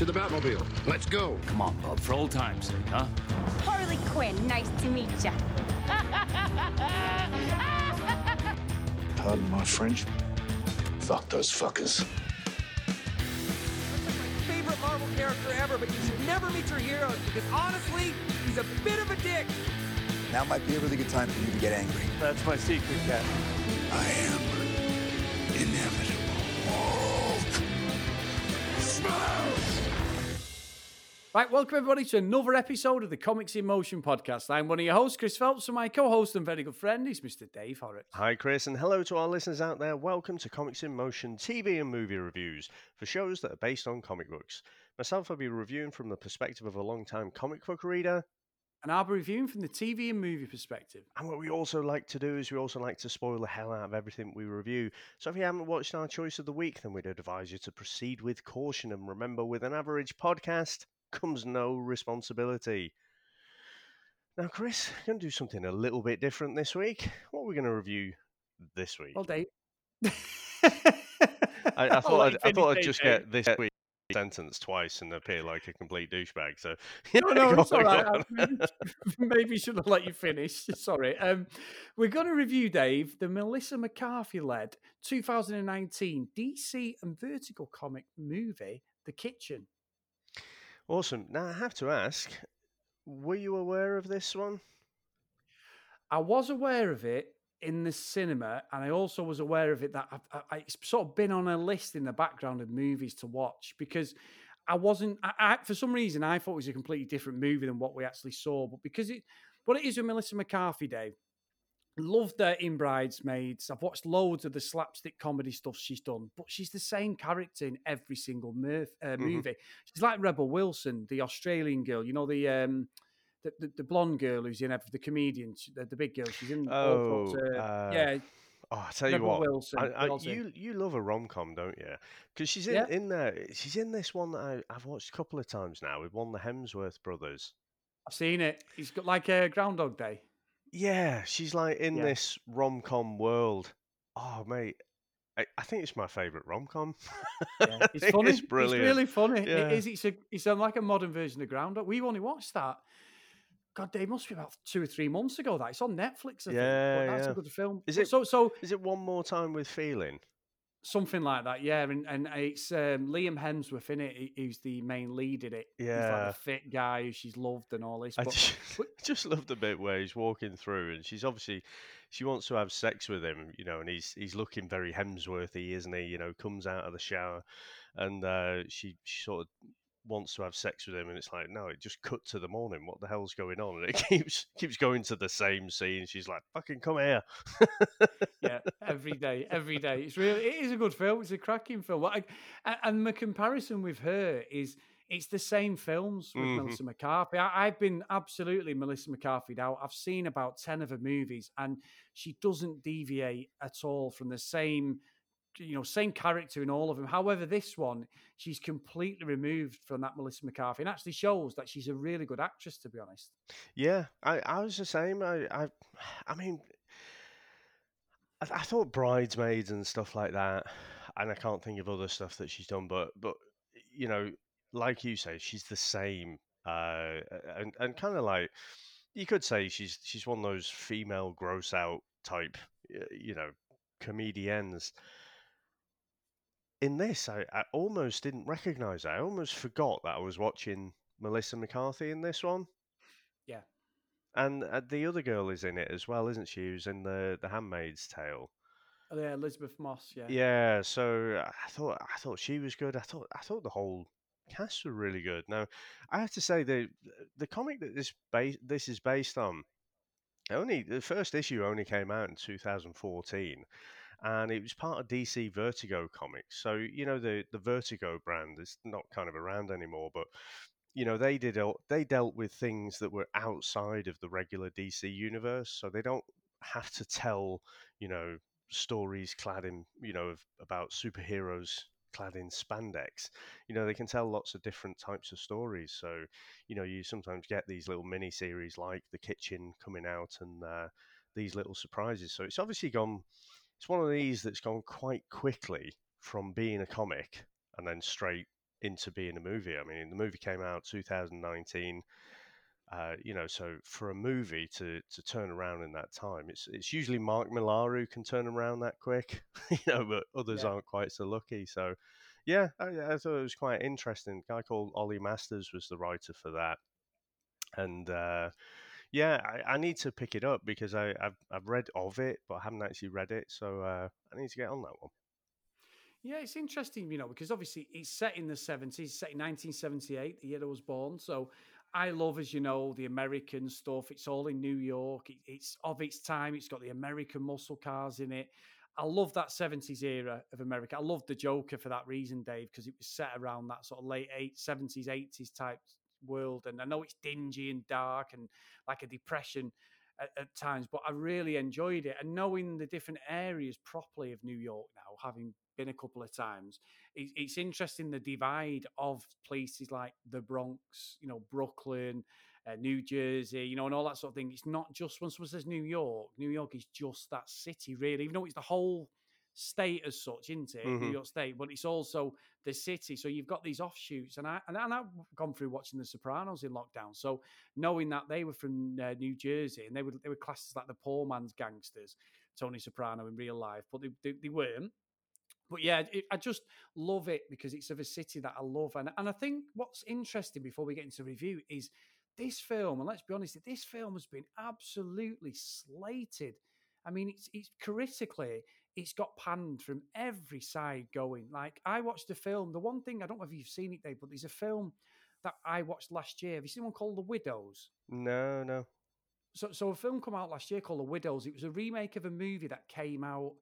To the Batmobile. Let's go. Come on, Bob, for old time's sake, huh? Harley Quinn, nice to meet ya. Pardon my French. Fuck those fuckers. This is My favorite Marvel character ever, but you should never meet your heroes because honestly, he's a bit of a dick. Now might be a really good time for you to get angry. That's my secret, Cat. I am Right, welcome everybody to another episode of the Comics in Motion podcast. I'm one of your hosts, Chris Phelps, and my co-host and very good friend is Mr. Dave Horrocks. Hi, Chris, and hello to our listeners out there. Welcome to Comics in Motion TV and movie reviews for shows that are based on comic books. Myself, I'll be reviewing from the perspective of a long-time comic book reader. And I'll be reviewing from the TV and movie perspective. And what we also like to do is we also like to spoil the hell out of everything we review. So if you haven't watched our choice of the week, then we'd advise you to proceed with caution. And remember, with an average podcast comes no responsibility. Now, Chris, we're going to do something a little bit different this week. What are we going to review this week? Well, Dave. I, I thought I'd, I thought I'd just get this week sentence twice and appear like a complete douchebag. So No, no, it's all right. maybe, should have let you finish. Sorry. Um, we're going to review, Dave, the Melissa McCarthy-led 2019 DC and Vertigo comic movie, The Kitchen. Awesome. Now I have to ask, were you aware of this one? I was aware of it in the cinema, and I also was aware of it that I, I, it's sort of been on a list in the background of movies to watch because I wasn't. I, I, for some reason, I thought it was a completely different movie than what we actually saw. But because it, what it is with Melissa McCarthy, Dave, loved her in Bridesmaids. I've watched loads of the slapstick comedy stuff she's done, but she's the same character in every single uh, movie. She's like Rebel Wilson, the Australian girl. You know the. Um, the, the, the blonde girl who's in every, the comedian, the, the big girl. She's in. Oh, uh, uh, yeah, Oh, I tell you Rebel what, Wilson, I, I, you you love a rom com, don't you? Because she's in, Yeah. in there. She's in this one that I, I've watched a couple of times now with one of the Hemsworth brothers. I've seen it. He's got like a Groundhog Day. Yeah, she's like in Yeah. this rom com world. Oh, mate, I, I think it's my favorite rom com. Yeah, it's funny. It's brilliant. really funny. Yeah. It is. It's a. It's a, like a modern version of Groundhog. We've only watched that. God, they must be about two or three months ago. That it's on Netflix. I think. Yeah, that's yeah. a good film. Is it- so? So Is it one more time with feeling? Something like that. Yeah, and and it's um, Liam Hemsworth in it. he- Who's the main lead in it? Yeah, He's like the fit guy who she's loved and all this. I But just, but- just love the bit where he's walking through and she's obviously she wants to have sex with him, you know, and he's he's looking very Hemsworthy, isn't he? You know, comes out of the shower and uh, she, she sort of wants to have sex with him and it's like, no, it just cut to the morning. What the hell's going on? And it keeps keeps going to the same scene. She's like, fucking come here. yeah, every day, every day. It's really, it is a good film. It's a cracking film. What I, and my comparison with her is it's the same films with Mhm. Melissa McCarthy. I, I've been absolutely Melissa McCarthy out. I've seen about 10 of her movies and she doesn't deviate at all from the same, you know, same character in all of them. However, this one, she's completely removed from that Melissa McCarthy and actually shows that she's a really good actress, to be honest. Yeah, I, I was the same. I, I, I mean, I, I thought bridesmaids and stuff like that, and I can't think of other stuff that she's done. But, but you know, like you say, she's the same, uh, and and kind of like you could say she's she's one of those female gross out type, you know, comedians. In this, I, I almost didn't recognize. I almost forgot that I was watching Melissa McCarthy in this one. Yeah. And uh, the other girl is in it as well, isn't she? Who's in the the Handmaid's Tale? Oh, yeah, Elisabeth Moss, yeah. Yeah. So I thought I thought she was good. I thought I thought the whole cast were really good. Now I have to say the the comic that this base this is based on only the first issue only came out in 2014 and it was part of DC Vertigo Comics. So you know the the Vertigo brand is not kind of around anymore, but you know they did they dealt with things that were outside of the regular DC universe, so they don't have to tell you know stories clad in you know about superheroes clad in spandex. You know they can tell lots of different types of stories. So you know you sometimes get these little mini series like The Kitchen coming out and uh, these little surprises. So it's obviously gone. It's one of these that's gone quite quickly from being a comic and then straight into being a movie. I mean, the movie came out 2019. Uh, you know, so for a movie to to turn around in that time, it's it's usually Mark Millar who can turn around that quick, you know, but others Yeah. aren't quite so lucky. So, yeah, I, I thought it was quite interesting. A guy called Ollie Masters was the writer for that, and uh, yeah, I, I need to pick it up because I, I've I've read of it, but I haven't actually read it, so uh, I need to get on that one. Yeah, it's interesting, you know, because obviously it's set in the 70s, set in 1978, the year I was born. So I love, as you know, the American stuff. It's all in New York. It, it's of its time. It's got the American muscle cars in it. I love that 70s era of America. I love the Joker for that reason, Dave, because it was set around that sort of late eight, 70s, 80s type world. And I know it's dingy and dark and like a depression at, at times, but I really enjoyed it. And knowing the different areas properly of New York now, having been a couple of times, it, it's interesting the divide of places like the Bronx, you know, Brooklyn, uh, New Jersey, you know, and all that sort of thing. It's not just when someone says New York, New York is just that city, really, even though it's the whole state as such, isn't it? New Mhm. York State, but it's also the city. So you've got these offshoots, and I and, and I've gone through watching The Sopranos in lockdown. So knowing that they were from uh, New Jersey and they were they were classed as like the poor man's gangsters, Tony Soprano in real life, but they they, they weren't. But yeah, it, I just love it because it's of a city that I love, and and I think what's interesting before we get into review is this film, and let's be honest, this film has been absolutely slated. I mean, it's it's critically, it's got panned from every side going. Like I watched the film. The one thing I don't know if you've seen it, Dave, but there's a film that I watched last year. Have you seen one called The Widows? No, no. So, so a film come out last year called The Widows. It was a remake of a movie that came out.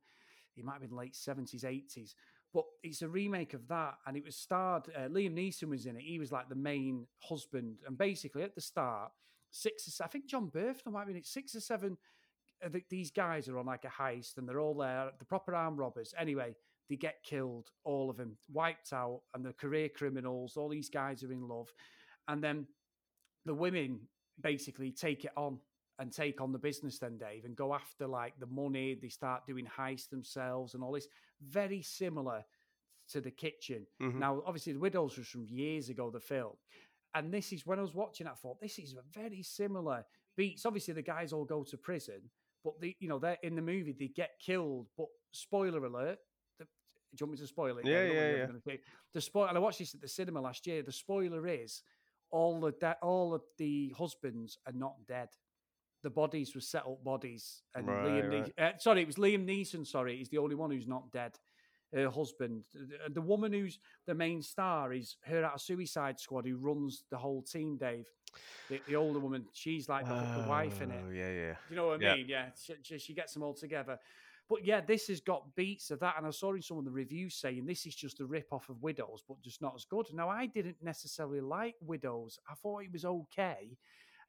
It might have been late seventies, eighties, but it's a remake of that, and it was starred. Uh, Liam Neeson was in it. He was like the main husband, and basically at the start, six. Or, I think Jon Bernthal might be in it. Six or seven. The- these guys are on like a heist, and they're all there. The proper armed robbers. Anyway, they get killed, all of them, wiped out, and the career criminals. All these guys are in love, and then the women basically take it on and take on the business then dave and go after like the money they start doing heists themselves and all this very similar to the kitchen Mhm. now obviously the widows was from years ago the film and this is when i was watching i thought this is a very similar beats obviously the guys all go to prison but the you know they're in the movie they get killed but spoiler alert the, do you want me to spoil it? Yeah, I don't know what yeah, yeah. The spoil. And I watched this at the cinema last year. The spoiler is all the de- all of the husbands are not dead. The bodies were set up bodies, and Right, Liam. right. Nee- uh, sorry, it was Liam Neeson. Sorry, he's the only one who's not dead. Her husband, the, the woman who's the main star, is her out of Suicide Squad, who runs the whole team. Dave, the, the older woman, she's like the, the wife in it. Oh, Yeah, yeah. You know what I Yeah. mean? Yeah, she, she, she gets them all together. But yeah, this has got beats of that. And I saw in some of the reviews saying this is just a rip off of Widows, but just not as good. Now, I didn't necessarily like Widows. I thought it was okay.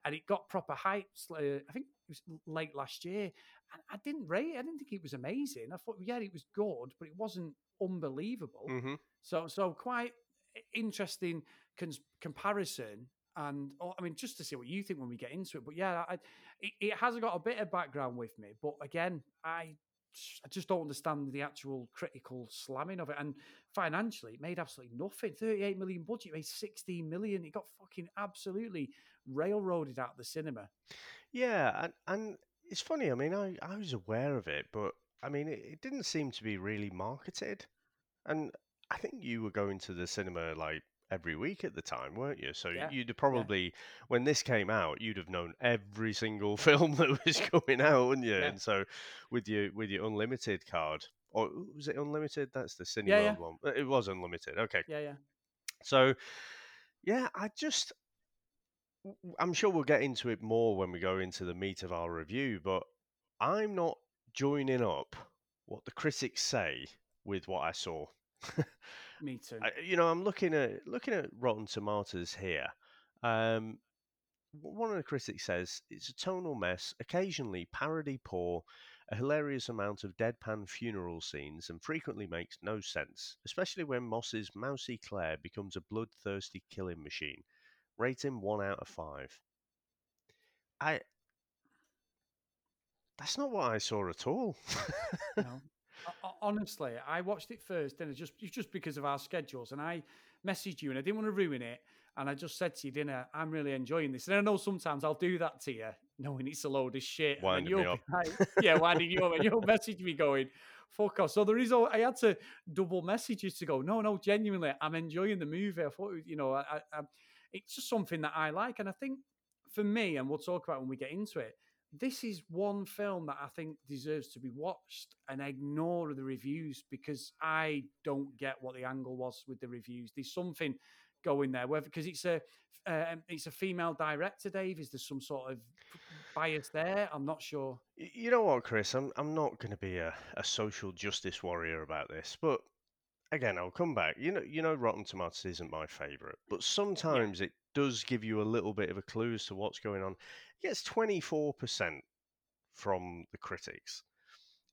And it got proper hype. Uh, I think it was late last year. And I didn't rate it. I didn't think it was amazing. I thought, yeah, it was good, but it wasn't unbelievable. hmm So, so quite interesting cons- comparison. And oh, I mean, just to see what you think when we get into it. But yeah, I, it, it has got a bit of background with me. But again, I I just don't understand the actual critical slamming of it. And financially, it made absolutely nothing. 38 million budget, made 16 million. It got fucking absolutely railroaded out of the cinema. Yeah, and, and it's funny. I mean, I, I was aware of it, but I mean, it, it didn't seem to be really marketed. And I think you were going to the cinema like every week at the time, weren't you? So Yeah, you'd probably, when this came out, you'd have known every single film that was coming out, wouldn't you? Yeah. And so with your with your unlimited card, or was it unlimited? That's the Cineworld Yeah, yeah. one. Uh, It was unlimited. Okay, Yeah, yeah. so, yeah, I just, I'm sure we'll get into it more when we go into the meat of our review, but I'm not joining up what the critics say with what I saw. Me too. I, you know, I'm looking at looking at Rotten Tomatoes here. Um, one of the critics says it's a tonal mess, occasionally parody poor, a hilarious amount of deadpan funeral scenes, and frequently makes no sense, especially when Moss's mousy Claire becomes a bloodthirsty killing machine. Rating one out of five. I. That's not what I saw at all. No. Ho- honestly, I watched it first, and just just because of our schedules, and I messaged you, and I didn't want to ruin it, and I just said to you, dinner, I'm really enjoying this, and I know sometimes I'll do that to you, knowing it's a load of shit, and Winding me you'll up. like, yeah, winding you up, and you'll message me going, fuck off. So there is, all I had to double messages to go, no, no, genuinely, I'm enjoying the movie. I thought, you know, I, I, I, it's just something that I like, and I think for me, and we'll talk about when we get into it, this is one film that I think deserves to be watched and ignore the reviews because I don't get what the angle was with the reviews. There's something going there, whether because it's a um, it's a female director, Dave. Is there some sort of bias there? I'm not sure. You know what, Chris? I'm I'm not going to be a, a social justice warrior about this, but again, I'll come back. You know, you know, Rotten Tomatoes isn't my favorite, but sometimes it does give you a little bit of a clue as to what's going on. It gets 24% from the critics.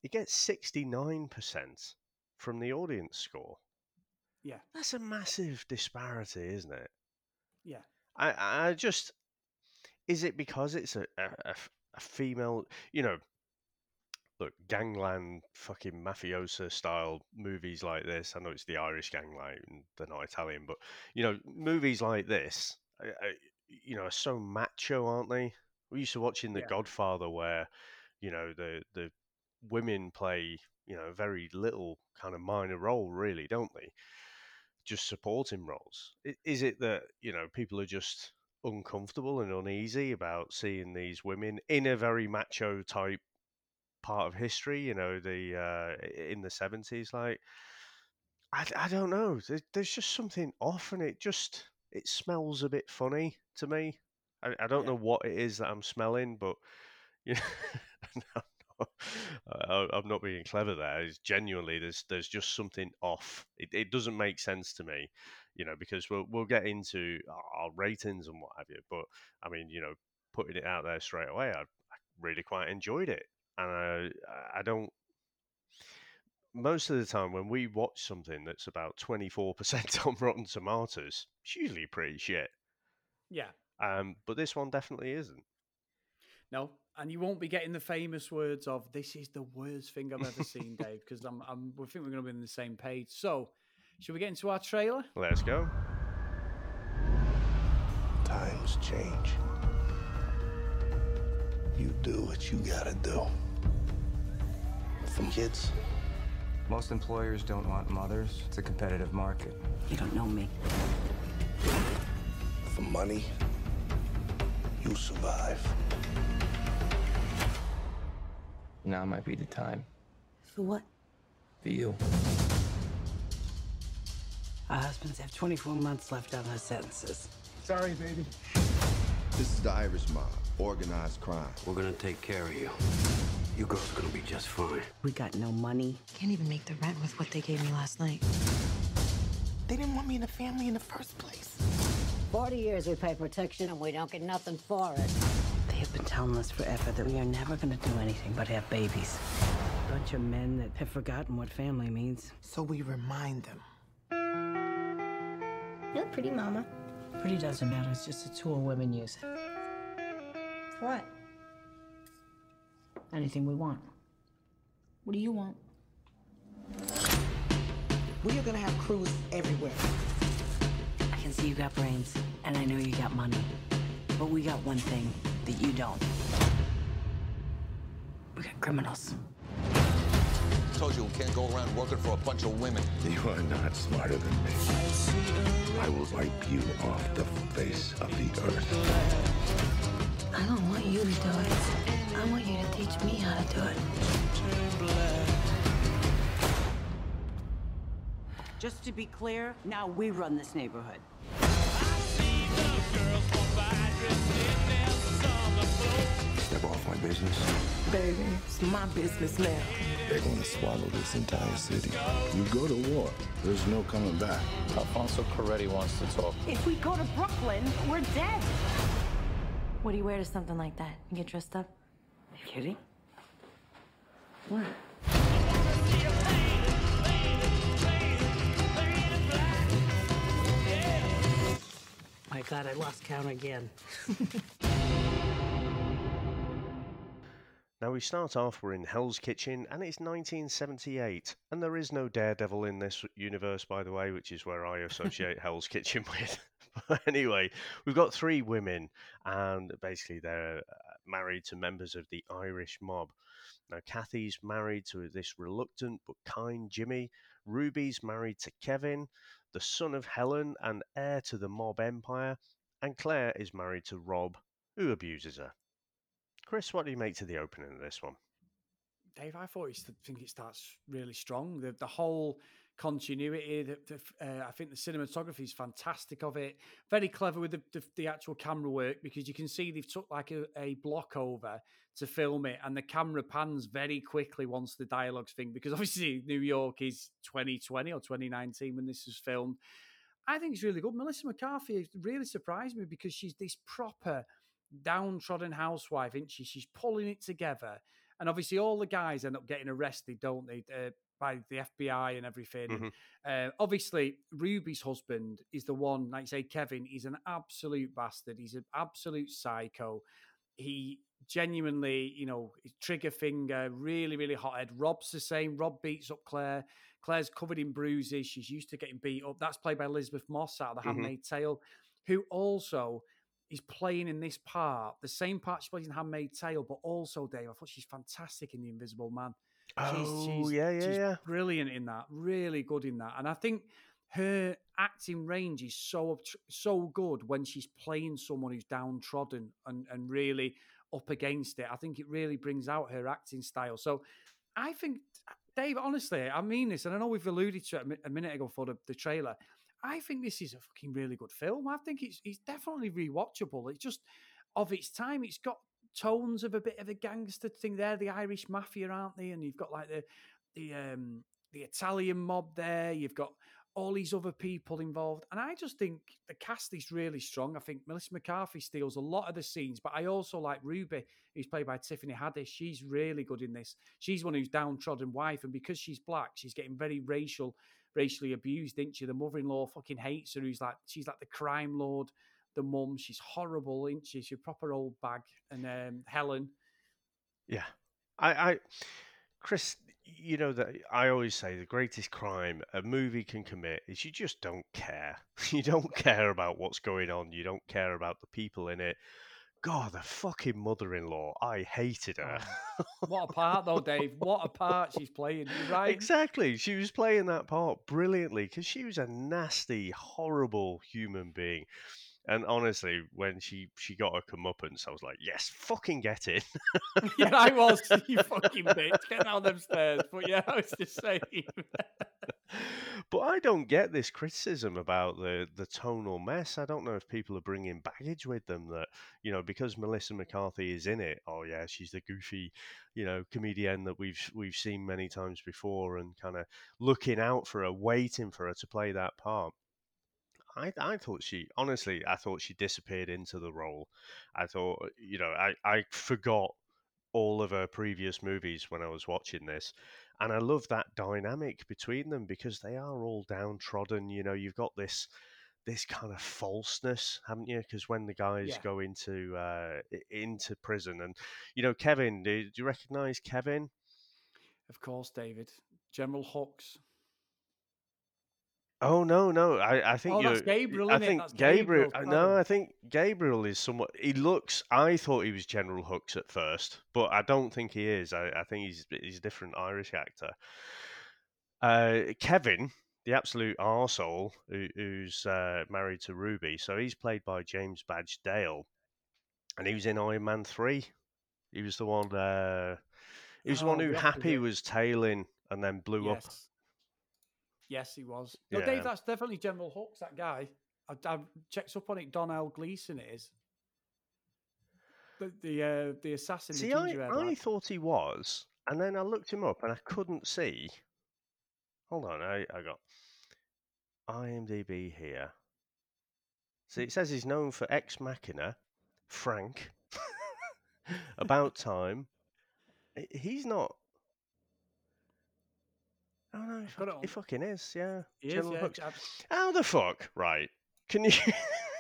It gets 69% from the audience score. Yeah, That's a massive disparity, isn't it? yeah, I, I just is it because it's a, a, a female you know look gangland fucking mafiosa style movies like this i know it's the irish gangland and they're not italian but you know movies like this you know are so macho aren't they? We used to watching the Yeah. godfather where you know the the women play you know very little kind of minor role really don't they? Just supporting roles. Is it that you know people are just uncomfortable and uneasy about seeing these women in a very macho type part of history you know the uh in the 70s like? I, I don't know. There's, there's just something off and it just it smells a bit funny to me i, I don't Yeah. know what it is that i'm smelling but you know I'm not- I- I'm not being clever there. It's genuinely there's there's just something off. It, it doesn't make sense to me, you know, because we'll we'll get into our- our ratings and what have you. But I mean, you know, putting it out there straight away, I, I really quite enjoyed it, and I I don't. Most of the time, when we watch something that's about 24% on Rotten Tomatoes, it's usually pretty shit. yeah. Um, but this one definitely isn't. No, and you won't be getting the famous words of "This is the worst thing I've ever seen," Dave, because I'm, I'm. We think we're going to be on the same page. So, should we get into our trailer? Let's go. Times change. You do what you gotta do. From kids, Most employers don't want mothers. It's a competitive market. You don't know me. for money, you survive. Now might be the time For what? for you. Our husbands have 24 months left on their sentences. Sorry, baby. This is the Irish mob, organized crime. We're gonna take care of you. You girls are gonna be just fine. We got no money. Can't even make the rent with what they gave me last night. They didn't want me in the family in the first place. 40 years we pay protection and we don't get nothing for it. They have been telling us forever that we are never going to do anything but have babies. A bunch of men that have forgotten what family means. So we remind them. You look pretty, Mama. Pretty doesn't matter. It's just a tool women use. For what? Anything we want. What do you want? We are gonna have crews everywhere. I can see you got brains, and I know you got money. But we got one thing that you don't. We got criminals. I Told you we can't go around working for a bunch of women. You are not smarter than me. I will wipe you off the face of the earth. I don't want you to do it. I want you to teach me how to do it. Just to be clear, now we run this neighborhood. Step off my business. Baby, it's my business now. They're gonna swallow this entire city. You go to war, there's no coming back. Alfonso Coretti wants to talk. If we go to Brooklyn, we're dead. What do you wear to something like that? You get dressed up? You kidding? What? My God, I lost count again. Now we start off, we're in Hell's Kitchen, and it's 1978, and there is no Daredevil in this universe, by the way, which is where I associate Hell's Kitchen with. but anyway, we've got three women, and basically they're uh, married to members of the Irish mob. Now, Kathy's married to this reluctant but kind Jimmy. Ruby's married to Kevin, the son of Helen and heir to the mob empire. And Claire is married to Rob, who abuses her. Chris, what do you make to the opening of this one? Dave, I thought I think it starts really strong. The the whole continuity. The, the, uh, I think the cinematography is fantastic of it. Very clever with the, the, the, actual camera work because you can see they've took like a, a, block over to film it, and the camera pans very quickly once the dialogue's thing. Because obviously New York is 2020 or 2019 when this was filmed. I think it's really good. Melissa McCarthy really surprised me because she's this proper downtrodden housewife, isn't she? She's pulling it together. And obviously, all the guys end up getting arrested, don't they? Uh, by the FBI and everything. Mm-hmm. Uh, obviously, Ruby's husband is the one, like say, Kevin, he's an absolute bastard. He's an absolute psycho. He genuinely, you know, trigger finger, really, really hothead. Rob's the same. Rob beats up Claire. Claire's covered in bruises. She's used to getting beat up. That's played by Elisabeth Moss out of The mm-hmm. Handmaid's Tale, who also is playing in this part, the same part she plays in Handmaid's Tale, but also, Dave, I thought she's fantastic in The Invisible Man. Oh, she's, yeah, yeah, she's yeah. Brilliant in that, really good in that. And I think her acting range is so so good when she's playing someone who's downtrodden and, and really up against it. I think it really brings out her acting style. So I think, Dave, honestly, I mean this, and I know we've alluded to it a minute ago for the, the trailer. I think this is a fucking really good film. I think it's it's definitely rewatchable. It's just of its time. It's got tones of a bit of a gangster thing there. The Irish mafia, aren't they? And you've got like the the um, the Italian mob there. You've got all these other people involved, and I just think the cast is really strong. I think Melissa McCarthy steals a lot of the scenes, but I also like Ruby, who's played by Tiffany Haddish. She's really good in this. She's one who's downtrodden wife, and because she's black, she's getting very racial, racially abused, isn't she? The mother-in-law fucking hates her. Who's like she's like the crime lord the mum. She's horrible, isn't she? She's a proper old bag. And um, Helen. Yeah. I, I, Chris, you know that I always say the greatest crime a movie can commit is you just don't care. You don't care about what's going on. You don't care about the people in it. God, the fucking mother-in-law. I hated her. Oh, what a part, though, Dave. What a part she's playing. right. Exactly. She was playing that part brilliantly because she was a nasty, horrible human being. And honestly, when she she got her comeuppance, I was like, "Yes, fucking get it." yeah, I was. You fucking bitch, get down them stairs. But yeah, I was just saying. but I don't get this criticism about the the tonal mess. I don't know if people are bringing baggage with them that you know because Melissa McCarthy is in it. Oh yeah, she's the goofy, you know, comedian that we've we've seen many times before, and kind of looking out for her, waiting for her to play that part. I, I thought she honestly I thought she disappeared into the role. I thought you know I, I forgot all of her previous movies when I was watching this, and I love that dynamic between them because they are all downtrodden. You know, you've got this this kind of falseness, haven't you? Because when the guys yeah. go into uh, into prison, and you know, Kevin, do, do you recognise Kevin? Of course, David. General Hux. Oh no, no. I, I think oh. That's Gabriel. I think Gabriel. Gabriel no, I think Gabriel is somewhat. He looks. I thought he was General Hux at first, but I don't think he is. I, I think he's he's a different Irish actor. Uh, Kevin, the absolute arsehole who, who's uh, married to Ruby, so he's played by James Badge Dale, and he was in Iron Man three. He was the one. Uh, he was oh, the one who Happy was tailing and then blew yes. up Yes, he was. No, yeah. Dave, that's definitely General Hux, that guy. I, I checked up on it. Domhnall Gleeson it is. The the, uh, the assassin. See, the I, I thought he was, and then I looked him up and I couldn't see. Hold on, I, I got IMDb here. See, it says he's known for Ex Machina, Frank, About Time. He's not Oh no, he, fuck, he fucking is. Yeah, he is, yeah. How the fuck? Right? Can you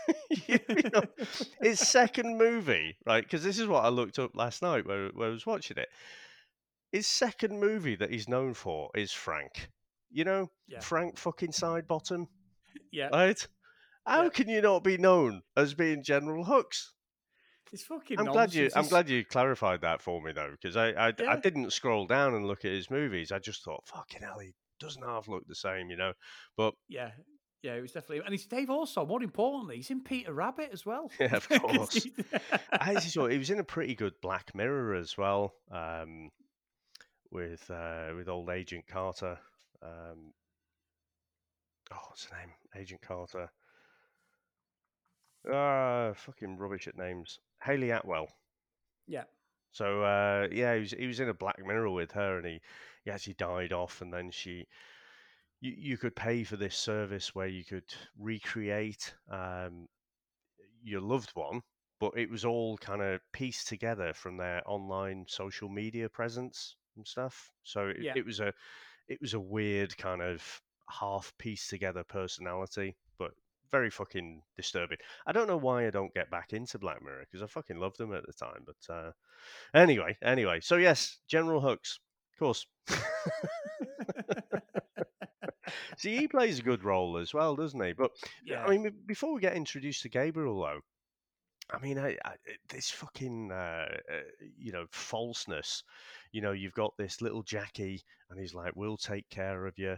you know, his second movie, right? Because this is what I looked up last night where, where I was watching it. His second movie that he's known for is Frank. You know, Yeah. Frank fucking Sidebottom, Yeah, right? How Yeah. can you not be known as being General Hux? It's fucking. I'm glad you. I'm glad you clarified that for me though, because I I, I didn't scroll down and look at his movies. I just thought, fucking hell, he doesn't half look the same, you know. But Yeah, yeah, it was definitely, and it's Dave also. More importantly, he's in Peter Rabbit as well. Yeah, of course. he- I saw he was in a pretty good Black Mirror as well, um, with uh, with old Agent Carter. Um, oh, what's the name? Agent Carter. Ah, fucking rubbish at names. Hayley Atwell. yeah, So uh, yeah, he was he was in a Black Mirror with her, and he, he actually died off, and then she, you you could pay for this service where you could recreate um, your loved one, but it was all kind of pieced together from their online social media presence and stuff. So it, Yeah. it was a it was a weird kind of half pieced together personality, very fucking disturbing. I don't know why I don't get back into Black Mirror because I fucking loved them at the time. But uh, anyway, anyway, so yes, General Hux, of course. See, he plays a good role as well, doesn't he? But yeah. I mean, before we get introduced to Gabriel, though, I mean, I, I, this fucking, uh, uh, you know, falseness. You know, you've got this little Jackie, and he's like, "We'll take care of you,"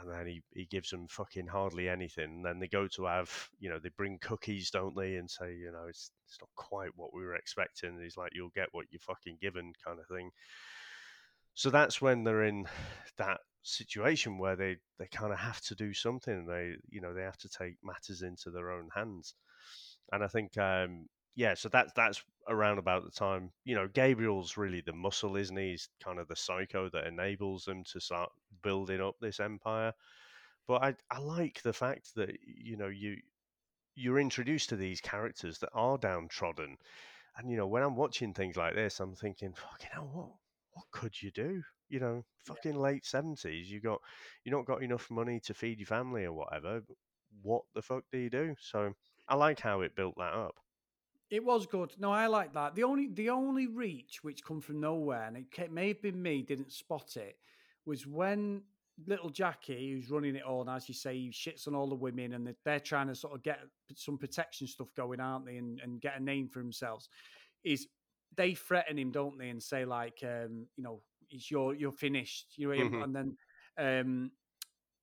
and then he, he gives them fucking hardly anything. And then they go to have, you know, they bring cookies, don't they? And say, you know, it's it's not quite what we were expecting. And he's like, "You'll get what you're fucking given," kind of thing. So that's when they're in that situation where they they kind of have to do something. They you know they have to take matters into their own hands. And I think um, yeah, so that's that's around about the time you know Gabriel's really the muscle, isn't he? He's kind of the psycho that enables them to start building up this empire. But I I like the fact that you know you you're introduced to these characters that are downtrodden. And you know, when I'm watching things like this, I'm thinking, fucking hell, what what could you do? You know, fucking late seventies, you got you not got enough money to feed your family or whatever. What the fuck do you do? So I like how it built that up. It was good. No, I like that. The only the only reach which come from nowhere, and it may have been me didn't spot it, was when little Jackie, who's running it all, and as you say, he shits on all the women, and they're, trying to sort of get some protection stuff going, aren't they, and, and get a name for themselves. Is they threaten him, don't they, and say like, um, you know, it's your you're finished, you know, Mhm. and then um,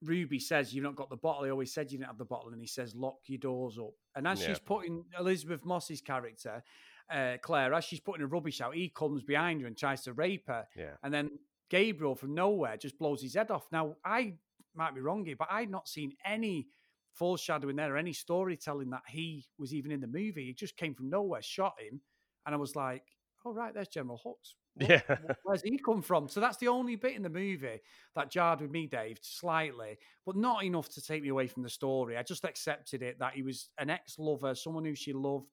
Ruby says, You've not got the bottle. He always said you didn't have the bottle. And he says, Lock your doors up. And as Yeah. she's putting Elisabeth Moss's character, uh, Claire, as she's putting a rubbish out, he comes behind her and tries to rape her. Yeah. And then Gabriel from nowhere just blows his head off. Now, I might be wrong here, but I'd not seen any foreshadowing there or any storytelling that he was even in the movie. He just came from nowhere, shot him. And I was like, Oh, right, there's General Hux. What- Yeah. Where's he come from? So that's the only bit in the movie that jarred with me, Dave, slightly, but not enough to take me away from the story. I just accepted it that he was an ex lover, someone who she loved,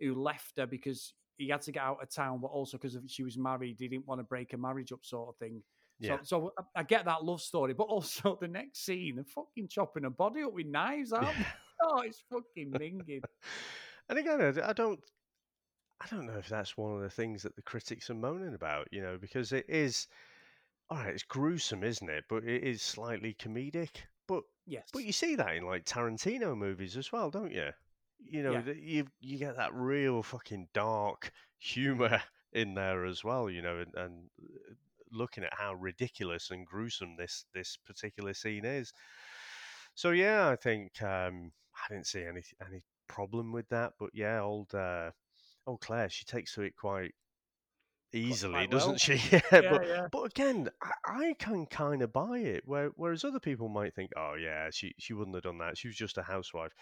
who left her because he had to get out of town, but also because she was married. He didn't want to break a marriage up, sort of thing. Yeah. So, so I- I get that love story, but also the next scene, they're fucking chopping a body up with knives, aren't they? Oh, it's fucking minging. And again, I don't, I don't know if that's one of the things that the critics are moaning about, you know, because it is, all right, it's gruesome, isn't it? But it is slightly comedic. But Yes. but you see that in like Tarantino movies as well, don't you? You know, Yeah. you you get that real fucking dark humor in there as well, you know, and, and uh, looking at how ridiculous and gruesome this this particular scene is. So yeah, I think um, I didn't see any any problem with that, but yeah, old uh, old Claire, she takes to it quite easily, quite doesn't well. she? yeah, Yeah, but yeah. but again, I, I can kind of buy it. Where, whereas other people might think, oh yeah, she she wouldn't have done that. She was just a housewife.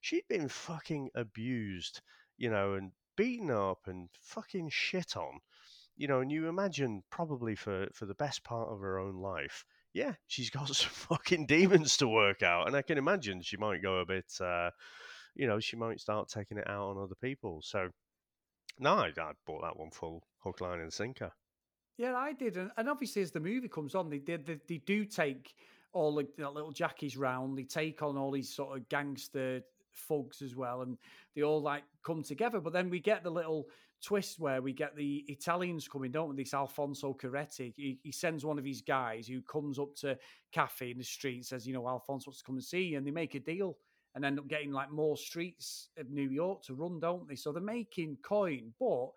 She'd been fucking abused, you know, and beaten up and fucking shit on, you know. And you imagine probably for for the best part of her own life, yeah, she's got some fucking demons to work out, and I can imagine she might go a bit, uh, you know, she might start taking it out on other people. So. No, I, I bought that one full hook, line, and sinker. Yeah, I did, and, and obviously as the movie comes on, they they, they, they do take all the know, little Jackies round. They take on all these sort of gangster thugs as well, and they all like come together. But then we get the little twist where we get the Italians coming, don't we? This Alfonso Coretti. He, he sends one of his guys who comes up to Cafe in the street and says, you know, Alfonso wants to come and see you, and they make a deal and end up getting like more streets of New York to run, don't they? So they're making coin, but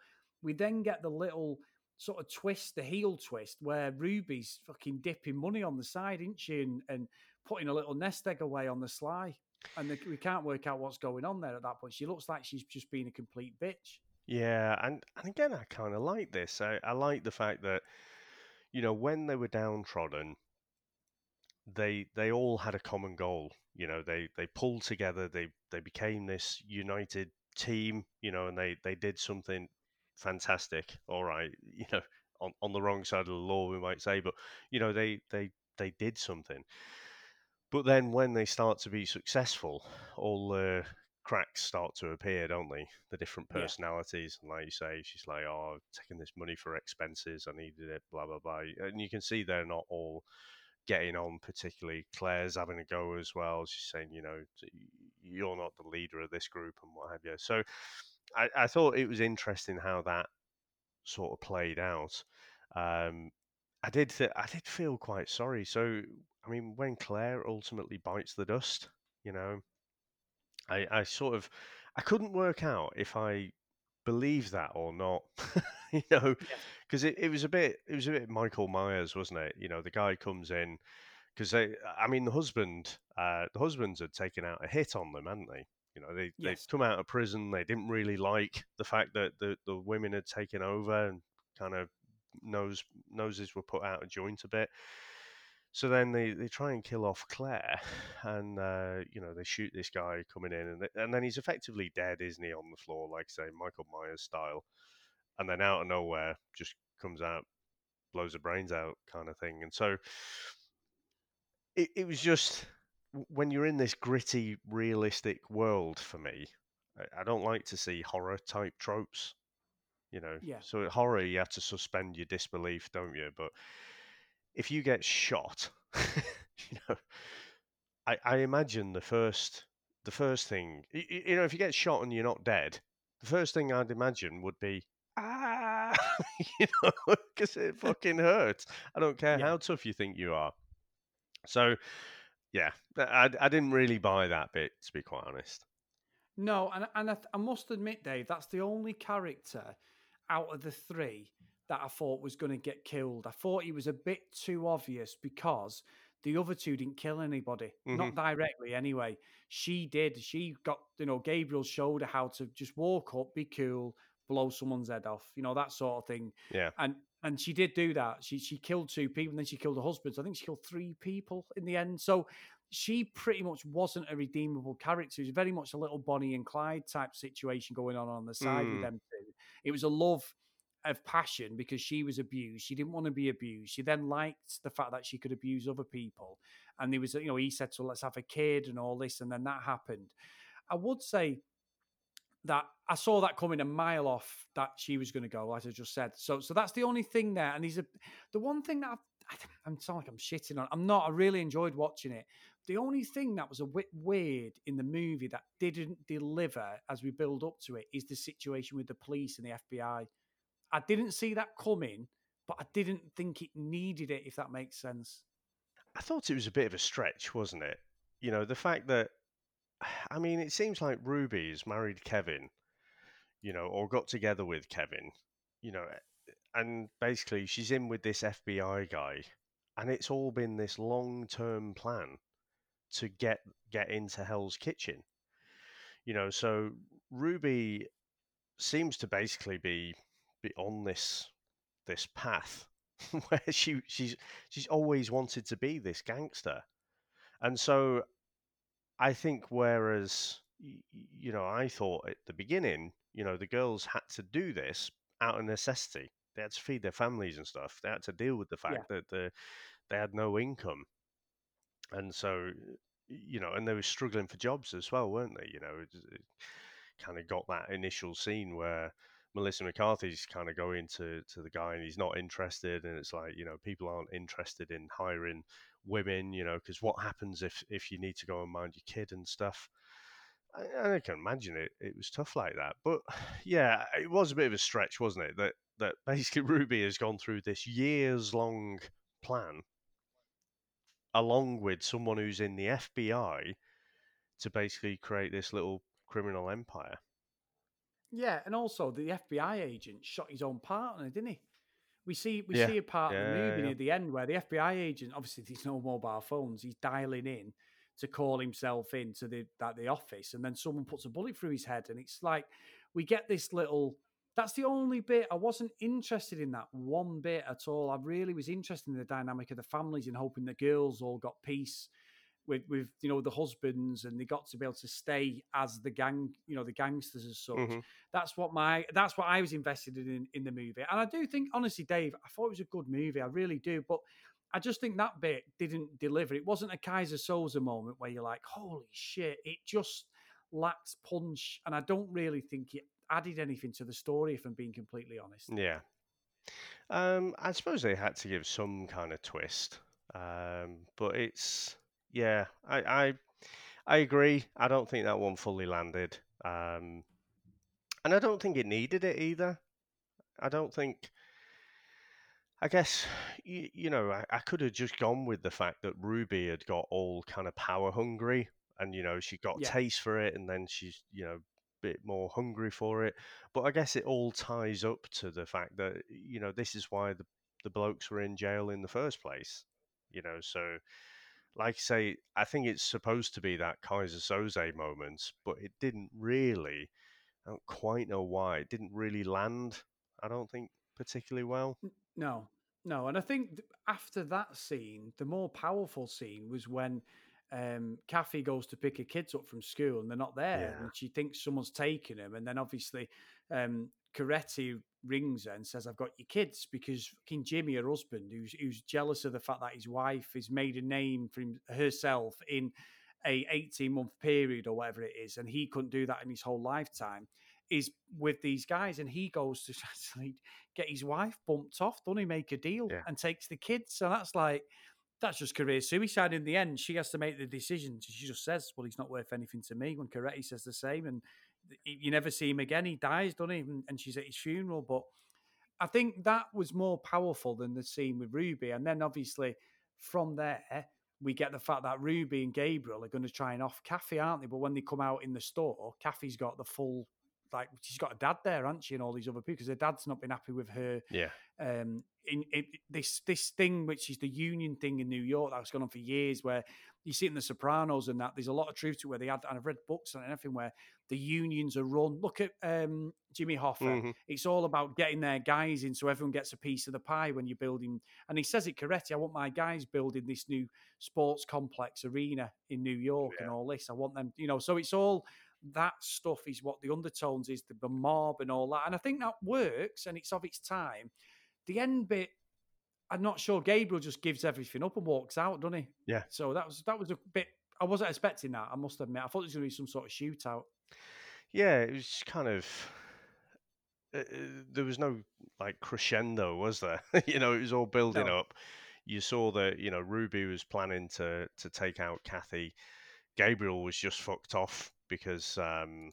we then get the little sort of twist, the heel twist, where Ruby's fucking dipping money on the side, isn't she? And, and putting a little nest egg away on the sly. And the, we can't work out what's going on there at that point. She looks like she's just been a complete bitch. Yeah, and, and again, I kind of like this. I, I like the fact that, you know, when they were downtrodden, they they all had a common goal. You know, they they pulled together. They they became this united team. You know, and they they did something fantastic. All right, you know, on, on the wrong side of the law, we might say, but you know, they they they did something. But then when they start to be successful, all the cracks start to appear, don't they? The different Yeah. personalities, and like you say, she's like, "Oh, I've taken this money for expenses. I needed it." Blah blah blah. And you can see they're not all getting on particularly. Claire's having a go as well. She's saying, you know, you're not the leader of this group and what have you. So I, I thought it was interesting how that sort of played out. Um, I did th- I did feel quite sorry. So I mean, when Claire ultimately bites the dust, you know, I, I sort of I couldn't work out if I believe that or not. you know, because it, it was a bit it was a bit Michael Myers, wasn't it? You know, the guy comes in because they, I mean, the husband, uh, the husbands had taken out a hit on them, hadn't they? You know, they Yes. they'd come out of prison. They didn't really like the fact that the the women had taken over and kind of nose noses were put out of joint a bit. So then they, they try and kill off Claire, and uh, you know they shoot this guy coming in, and th- and then he's effectively dead, isn't he, on the floor, like say Michael Myers style, and then out of nowhere just comes out, blows the brains out, kind of thing, and so it it was just when you're in this gritty, realistic world for me, I, I don't like to see horror type tropes, you know. Yeah. So horror, you have to suspend your disbelief, don't you? But if you get shot, you know, I, I imagine the first the first thing, y- y- you know, if you get shot and you're not dead, the first thing I'd imagine would be ah, you know, because it fucking hurts. I don't care how tough you think you are. So, yeah, I, I didn't really buy that bit to be quite honest. No, and and I, I must admit, Dave, that's the only character out of the three that I thought was going to get killed. I thought he was a bit too obvious because the other two didn't kill anybody, not Mhm. directly anyway. She did. She got, you know, Gabriel showed her how to just walk up, be cool, blow someone's head off, you know, that sort of thing. Yeah. And and she did do that. She she killed two people, and then she killed her husband. So I think she killed three people in the end. So she pretty much wasn't a redeemable character. It was very much a little Bonnie and Clyde type situation going on on the side Mm. with them two. It was a love of passion because she was abused. She didn't want to be abused. She then liked the fact that she could abuse other people. And there was, you know, he said to her, let's have a kid and all this. And then that happened. I would say that I saw that coming a mile off that she was going to go, as I just said. So, so that's the only thing there. And he's a the one thing that I've, I'm sound like I'm shitting on. I'm not. I really enjoyed watching it. The only thing that was a bit weird in the movie that didn't deliver as we build up to it is the situation with the police and the FBI. I didn't see that coming, but I didn't think it needed it. If that makes sense. I thought it was a bit of a stretch, wasn't it? You know, the fact that, I mean, it seems like Ruby's married Kevin, you know, or got together with Kevin, you know, and basically she's in with this FBI guy, and it's all been this long term plan to get get into Hell's Kitchen. You know, so Ruby seems to basically be be on this this path where she she's she's always wanted to be this gangster, and so I think whereas you know I thought at the beginning you know the girls had to do this out of necessity. They had to feed their families and stuff. They had to deal with the fact that the they had no income, and so you know, and they were struggling for jobs as well, weren't they? You know, it, it kind of got that initial scene where Melissa McCarthy's kind of going to to the guy and he's not interested, and it's like you know people aren't interested in hiring women, you know, because what happens if if you need to go and mind your kid and stuff. I, I can imagine it. It was tough like that, but yeah, it was a bit of a stretch, wasn't it? That that basically Ruby has gone through this years long plan, along with someone who's in the FBI, to basically create this little criminal empire. Yeah, and also the FBI agent shot his own partner, didn't he? We see we Yeah. see a part of the movie yeah. near the end where the FBI agent, obviously there's no mobile phones, he's dialing in to call himself into the that the office, and then someone puts a bullet through his head, and it's like we get this little. That's the only bit I wasn't interested in that one bit at all. I really was interested in the dynamic of the families and hoping the girls all got peace with with you know the husbands and they got to be able to stay as the gang you know the gangsters as such Mhm. that's what my that's what i was invested in in the movie and i do think honestly dave i thought it was a good movie i really do but i just think that bit didn't deliver it wasn't a Keyser Söze moment where you're like holy shit it just lacks punch and i don't really think it added anything to the story if i'm being completely honest Yeah. Um, I suppose they had to give some kind of twist. Um, but it's yeah, I, I I agree. I don't think that one fully landed. Um, and I don't think it needed it either. I don't think. I guess you, you know I, I could have just gone with the fact that Ruby had got all kind of power hungry, and you know she got Yeah. taste for it, and then she's you know a bit more hungry for it. But I guess it all ties up to the fact that you know this is why the the blokes were in jail in the first place. You know, so like I say, I think it's supposed to be that Keyser Söze moment, but it didn't really. I don't quite know why it didn't really land. I don't think particularly well. No, no, and I think after that scene, the more powerful scene was when um, Kathy goes to pick her kids up from school and they're not there, Yeah. and she thinks someone's taken them, and then obviously um, Coretti rings her and says, "I've got your kids," because fucking Jimmy, her husband, who's who's jealous of the fact that his wife has made a name for him, herself in a 18 month period or whatever it is, and he couldn't do that in his whole lifetime. Is with these guys, and he goes to actually get his wife bumped off, doesn't he? Make a deal Yeah. and takes the kids. So that's like that's just career suicide. In the end, she has to make the decision. She just says, "Well, he's not worth anything to me." When Coretti says the same, and you never see him again. He dies, doesn't he? And- And she's at his funeral. But I think that was more powerful than the scene with Ruby. And then obviously from there, we get the fact that Ruby and Gabriel are going to try and off Kathy, aren't they? But when they come out in the store, Kathy's got the full, like, she's got a dad there, hasn't she? And all these other people, because her dad's not been happy with her Yeah. um, in, in this this thing, which is the union thing in New York that's gone on for years, where you see it in The Sopranos and that there's a lot of truth to where they had, and I've read books and everything where the unions are run. Look at um, Jimmy Hoffa. Mhm. It's all about getting their guys in so everyone gets a piece of the pie when you're building. And he says it correctly. I want my guys building this new sports complex arena in New York and all this. I want them, you know. So it's all that stuff is what the undertones is, the, the mob and all that. And I think that works and it's of its time. The end bit, I'm not sure. Gabriel just gives everything up and walks out, doesn't he? Yeah. So that was that was a bit. I wasn't expecting that. I must admit. I thought there was going to be some sort of shootout. Yeah, it was kind of. Uh, uh, there was no like crescendo, was there? you know, it was all building No. up. You saw that you know Ruby was planning to to take out Kathy. Gabriel was just fucked off because um,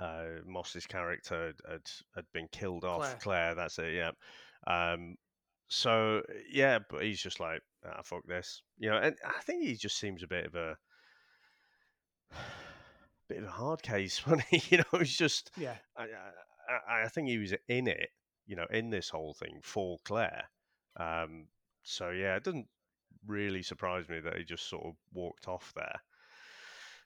uh, Moss's character had, had been killed off. Claire. Claire, that's it. Yeah. Um, so yeah, but he's just like, ah, fuck this, you know. And I think he just seems a bit of a bit of a hard case when he, you know, he's just. Yeah. I, I, I think he was in it, you know, in this whole thing for Claire. Um, so yeah, it doesn't really surprised me that he just sort of walked off there.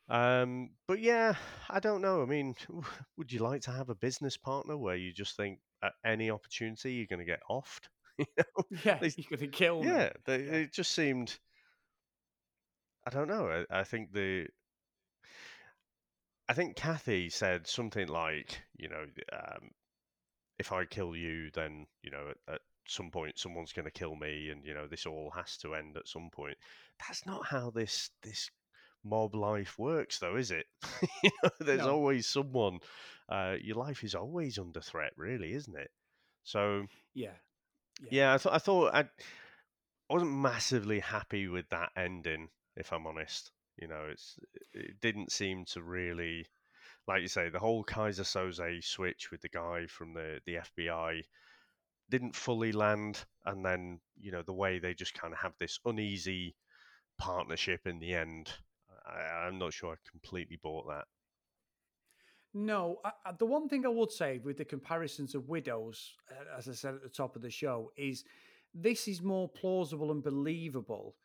Um, but yeah, I don't know. I mean, would you like to have a business partner where you just think at any opportunity you're going to get offed? you know? Yeah, They- you could have killed. yeah, they, it just seemed. I don't know. I, I think the. I think Kathy said something like, you know, um, if I kill you, then you know, at, at some point someone's going to kill me, and you know, this all has to end at some point. That's not how this this mob life works, though, is it? you know, there's No. always someone. Uh, your life is always under threat, really, isn't it? So Yeah. yeah, I, th- I thought I, I wasn't massively happy with that ending, if I'm honest. You know, it's it didn't seem to really, like you say, the whole Keyser Söze switch with the guy from the the FBI didn't fully land, and then you know the way they just kind of have this uneasy partnership in the end. I, I'm not sure I completely bought that. No, I, the one thing I would say with the comparisons of widows, as I said at the top of the show, is this is more plausible and believable.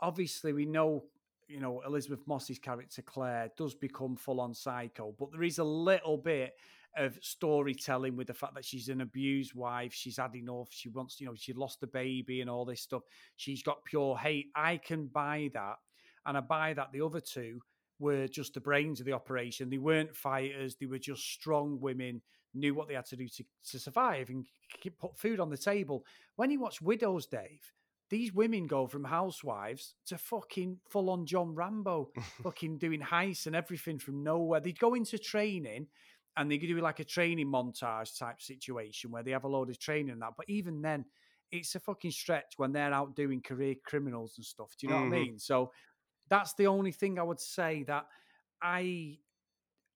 Obviously, we know, you know, Elisabeth Moss's character Claire does become full on psycho, but there is a little bit of storytelling with the fact that she's an abused wife. She's had enough. She wants, you know, she lost a baby and all this stuff. She's got pure hate. I can buy that. And I buy that the other two were just the brains of the operation. They weren't fighters. They were just strong women, knew what they had to do to, to survive and keep, put food on the table. When you watch Widows, Dave, these women go from housewives to fucking full on John Rambo, fucking doing heists and everything from nowhere. They'd go into training and they could do like a training montage type situation where they have a load of training and that. But even then, it's a fucking stretch when they're out doing career criminals and stuff. Do you know what I Mhm. mean? So that's the only thing I would say that I,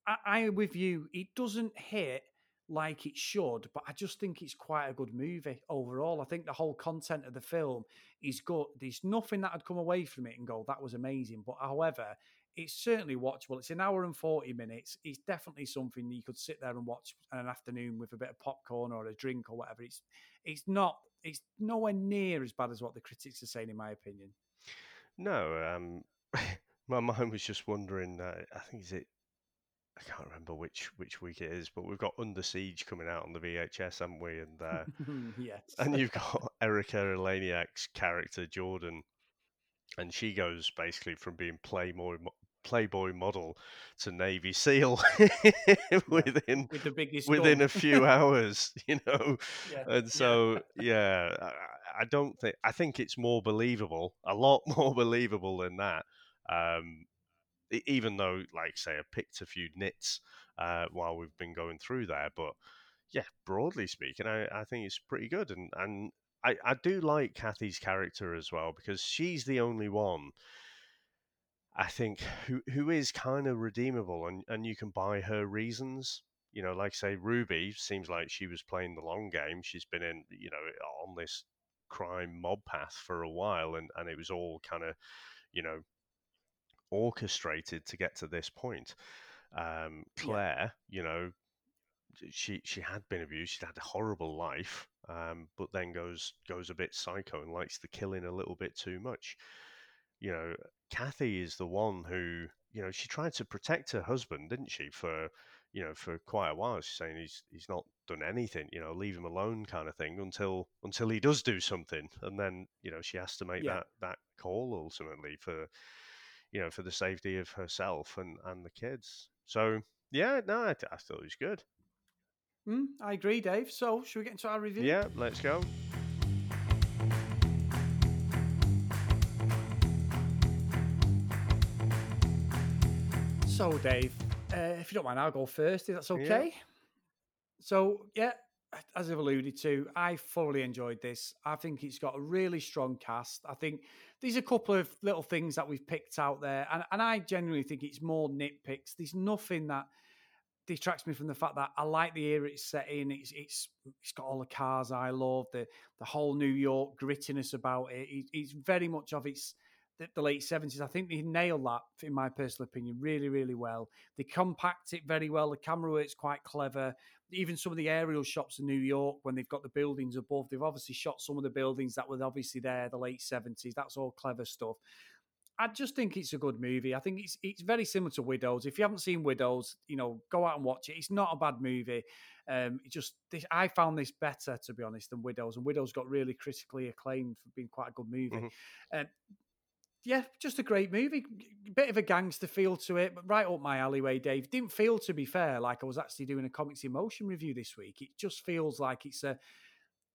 I, I with you. It doesn't hit like it should, but I just think it's quite a good movie overall. I think the whole content of the film is good. There's nothing that I'd come away from it and go, that was amazing. But however, it's certainly watchable. It's an hour and 40 minutes. It's definitely something you could sit there and watch an afternoon with a bit of popcorn or a drink or whatever. It's it's not it's nowhere near as bad as what the critics are saying, in my opinion. No, um, my mind was just wondering. Uh, I think is it. I can't remember which which week it is, but we've got Under Siege coming out on the VHS, haven't we? And uh, yes. and you've got Erika Eleniak's character Jordan, and she goes basically from being Playboy Playboy model to Navy SEAL within with the biggest within a few hours, you know. Yeah, And so yeah, I, I don't think I think it's more believable, a lot more believable than that. Um, even though, like say, I picked a few nits uh, while we've been going through there, but yeah, broadly speaking, I, I think it's pretty good, and and I, I do like Kathy's character as well because she's the only one I think who who is kind of redeemable, and and you can buy her reasons. You know, like say Ruby seems like she was playing the long game. She's been in you know on this crime mob path for a while, and and it was all kind of you know orchestrated to get to this point. Um, Claire, you know, she she had been abused. She'd had a horrible life, um, but then goes goes a bit psycho and likes the killing a little bit too much. You know, Kathy is the one who you know she tried to protect her husband, didn't she? For you know for quite a while, she's saying he's he's not done anything. You know, leave him alone, kind of thing, until until he does do something, and then you know she has to make Yeah. that that call ultimately for you know for the safety of herself and and the kids. So yeah, no, I, I thought it was good. Mm, I agree, Dave. So, should we get into our review? Yeah, let's go. So, Dave, uh, if you don't mind, I'll go first, if that's okay. So, yeah, as I've alluded to, I thoroughly enjoyed this. I think it's got a really strong cast. I think there's a couple of little things that we've picked out there, and, and I genuinely think it's more nitpicks. There's nothing that detracts me from the fact that I like the era it's set in. It's it's it's got all the cars I love, the the whole New York grittiness about it. it it's very much of its the, late seventies. I think they nailed that, in my personal opinion, really really well. They compact it very well. The camera work's quite clever. Even some of the aerial shots in New York when they've got the buildings above, they've obviously shot some of the buildings that were obviously there the late seventies. That's all clever stuff. I just think it's a good movie. I think it's it's very similar to Widows. If you haven't seen Widows, you know, go out and watch it. It's not a bad movie. Um, it just this, I found this better to be honest than Widows, and Widows got really critically acclaimed for being quite a good movie. Mhm. Um, yeah, just a great movie. Bit of a gangster feel to it, but right up my alleyway, Dave. Didn't feel, to be fair, like I was actually doing a comics in motion review this week. It just feels like it's a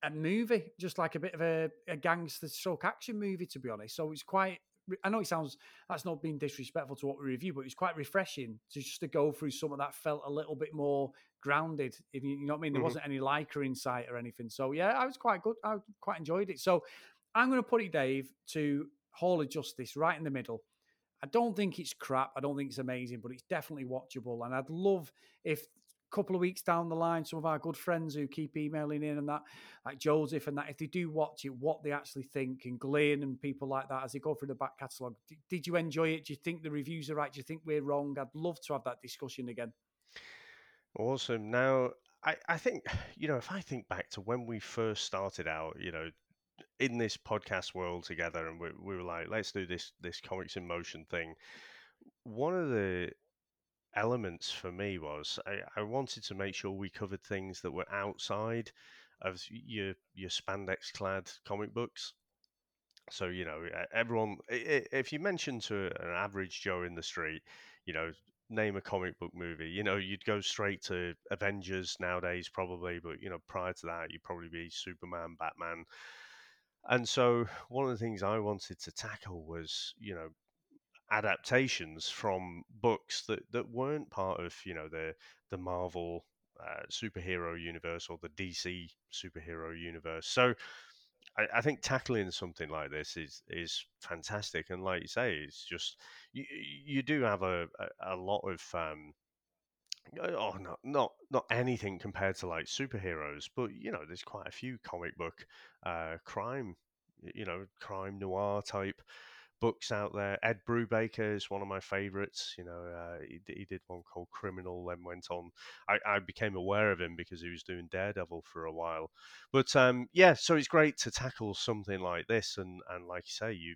a movie, just like a bit of a, a gangster stroke action movie, to be honest. So it's quite. I know it sounds that's not being disrespectful to what we review, but it's quite refreshing to just to go through some of that felt a little bit more grounded. If you, you know what I mean, there Mhm. wasn't any Lycra in sight or anything. So yeah, I was quite good. I quite enjoyed it. So I'm going to put it, Dave, to Hall of Justice right in the middle. I don't think it's crap. I don't think it's amazing, but it's definitely watchable. And I'd love if a couple of weeks down the line, some of our good friends who keep emailing in and that, like Joseph and that, if they do watch it, what they actually think, and Glenn and people like that as they go through the back catalogue. Did you enjoy it? Do you think the reviews are right? Do you think we're wrong? I'd love to have that discussion again. Awesome. Now, I, I think, you know, if I think back to when we first started out, you know, in this podcast world together and we, we were like, let's do this, this comics in motion thing. One of the elements for me was I, I wanted to make sure we covered things that were outside of your, your spandex clad comic books. So, you know, everyone, if you mention to an average Joe in the street, you know, name a comic book movie, you know, you'd go straight to Avengers nowadays, probably, but, you know, prior to that, you'd probably be Superman, Batman. And so, one of the things I wanted to tackle was, you know, adaptations from books that, that weren't part of, you know, the, the Marvel uh, superhero universe or the DC superhero universe. So, I, I think tackling something like this is is fantastic, and like you say, it's just you you do have a a, a lot of um, oh not not not anything compared to like superheroes, but you know there's quite a few comic book uh, crime, you know crime noir type books out there. Ed Brubaker is one of my favorites. You know, uh, he, he did one called Criminal, then went on. I, I became aware of him because he was doing Daredevil for a while. But um, yeah, so it's great to tackle something like this, and and like you say, you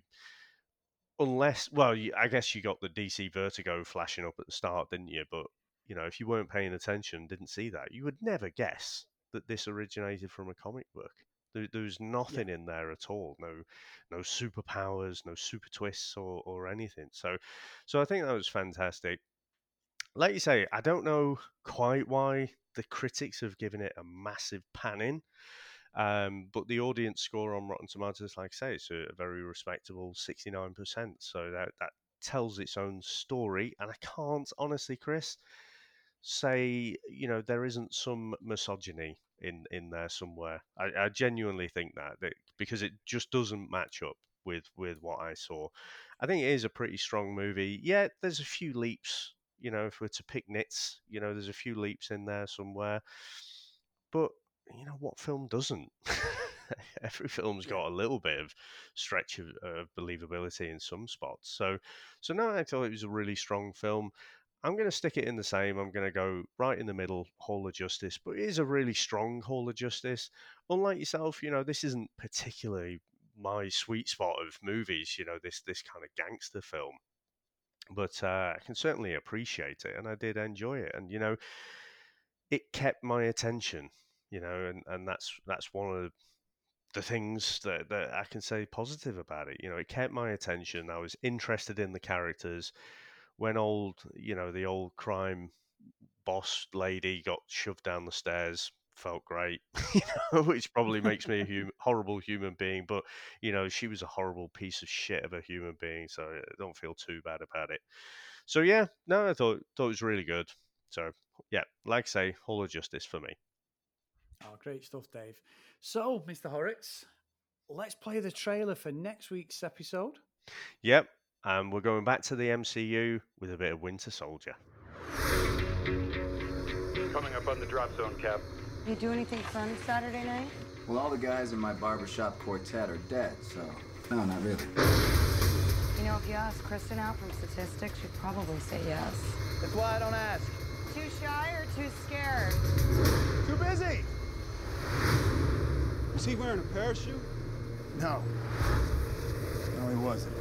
unless well, you, I guess you got the DC Vertigo flashing up at the start, didn't you? But you know, if you weren't paying attention, didn't see that, you would never guess that this originated from a comic book. There, there's nothing in there at all. No, no superpowers, no super twists or, or anything. So, so I think that was fantastic. Like you say, I don't know quite why the critics have given it a massive panning. Um, but the audience score on Rotten Tomatoes, like I say, it's a, a very respectable 69%. So that, that tells its own story. And I can't honestly, Chris, say, you know, there isn't some misogyny in, in there somewhere. I, I genuinely think that, that because it just doesn't match up with, with what I saw. I think it is a pretty strong movie. Yeah, there's a few leaps, you know, if we're to pick nits, you know, there's a few leaps in there somewhere. But you know what film doesn't? Every film's got a little bit of stretch of, of believability in some spots. So, so no, I thought it was a really strong film. I'm going to stick it in the same. I'm going to go right in the middle, Hall of Justice, but it is a really strong Hall of Justice. Unlike yourself, you know, this isn't particularly my sweet spot of movies. You know, this this kind of gangster film, but uh, I can certainly appreciate it, and I did enjoy it. And you know, it kept my attention. You know, and, and that's that's one of the things that, that I can say positive about it. You know, it kept my attention. I was interested in the characters. When old, you know, the old crime boss lady got shoved down the stairs, felt great, you know, which probably makes me a hum- horrible human being. But you know, she was a horrible piece of shit of a human being, so I don't feel too bad about it. So yeah, no, I thought thought it was really good. So yeah, like I say, Hall of Justice for me. Oh, great stuff, Dave. So, Mr. Horrocks, let's play the trailer for next week's episode. Yep, and we're going back to the MCU with a bit of Winter Soldier. Coming up on the drop zone, Cap. You do anything fun Saturday night? Well, all the guys in my barbershop quartet are dead, so. No, not really. You know, if you ask Kristen out from statistics, she'd probably say yes. That's why I don't ask. Too shy or too scared? Too busy! Is he wearing a parachute? No. No, he wasn't.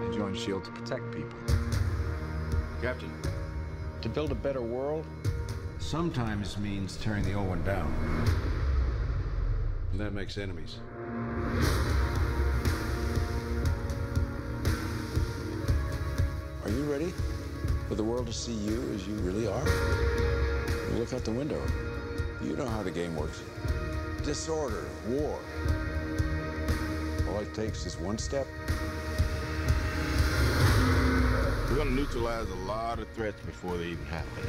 I joined S.H.I.E.L.D. to protect people. Captain, to build a better world sometimes means tearing the old one down. And that makes enemies. Are you ready for the world to see you as you really are? Look out the window. You know how the game works. Disorder, war. All it takes is one step. We're gonna neutralize a lot of threats before they even happen.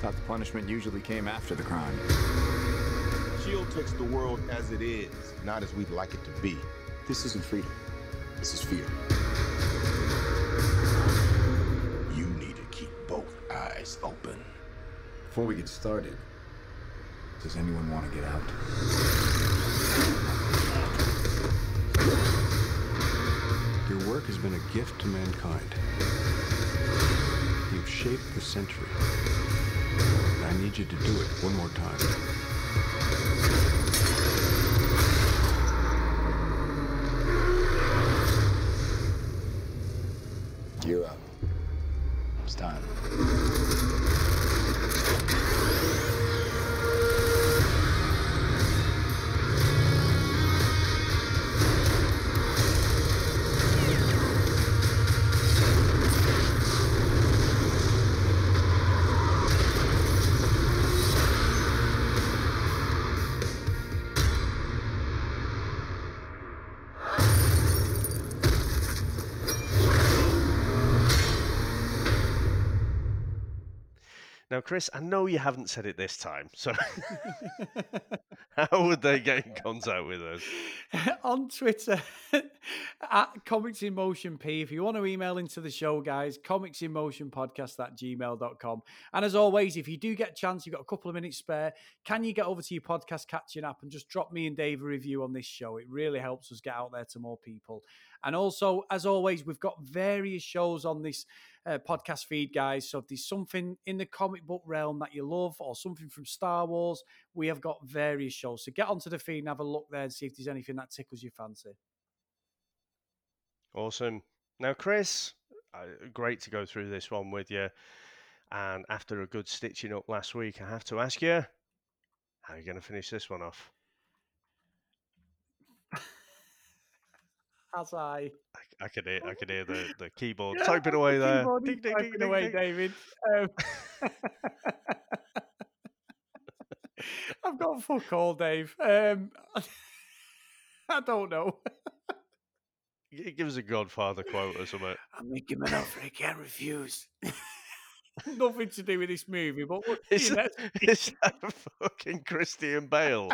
Thought the punishment usually came after the crime. S.H.I.E.L.D. takes the world as it is, not as we'd like it to be. This isn't freedom. This is fear. You need to keep both eyes open. Before we get started, does anyone want to get out? Your work has been a gift to mankind. You've shaped the century. I need you to do it one more time. Chris, I know you haven't said it this time, so how would they get in contact with us? on Twitter at Comics in Motion P. If you want to email into the show, guys, comics in motion podcast at gmail.com. And as always, if you do get a chance, you've got a couple of minutes spare, can you get over to your podcast catching app and just drop me and Dave a review on this show? It really helps us get out there to more people. And also, as always, we've got various shows on this uh, podcast feed, guys. So if there's something in the comic book realm that you love or something from Star Wars, we have got various shows. So get onto the feed and have a look there and see if there's anything that tickles your fancy. Awesome. Now, Chris, uh, great to go through this one with you. And after a good stitching up last week, I have to ask you, how are you going to finish this one off? As I, I, I can hear, I can hear the, the keyboard typing away there. Keyboard Ding, ding, typing ding, away, ding. David. Um, I've got fuck all, Dave. Um, I don't know. G- Give us a Godfather quote or something. I make him an offer he can't refuse. Nothing to do with this movie, but what, Is that, is that fucking Christian Bale?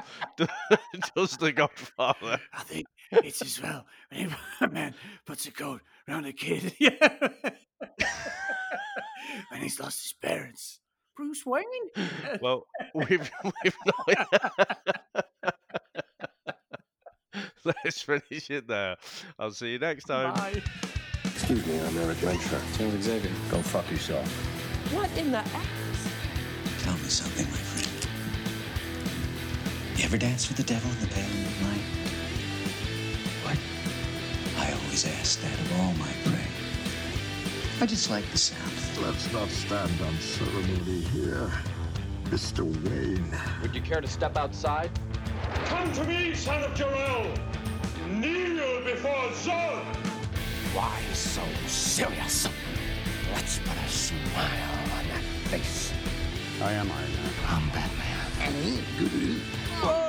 Does the Godfather? I think it's as well when a man puts a coat around a kid. Yeah. when he's lost his parents. Bruce Wayne? Well, we've we've not. Let's finish it there. I'll see you next time. Bye. Excuse me, I'm your adventurer. James Xavier. Go fuck yourself. What in the Tell me something, my friend. You ever dance with the devil in the pale moonlight? What? I always ask that of all my prey. I just like the sound. Let's not stand on ceremony here, Mr. Wayne. Would you care to step outside? Come to me, son of Jor-El! Kneel before Zod! Why so serious? Let's put a smile on that face. I am Iron Man. I'm Batman. And me, Whoa!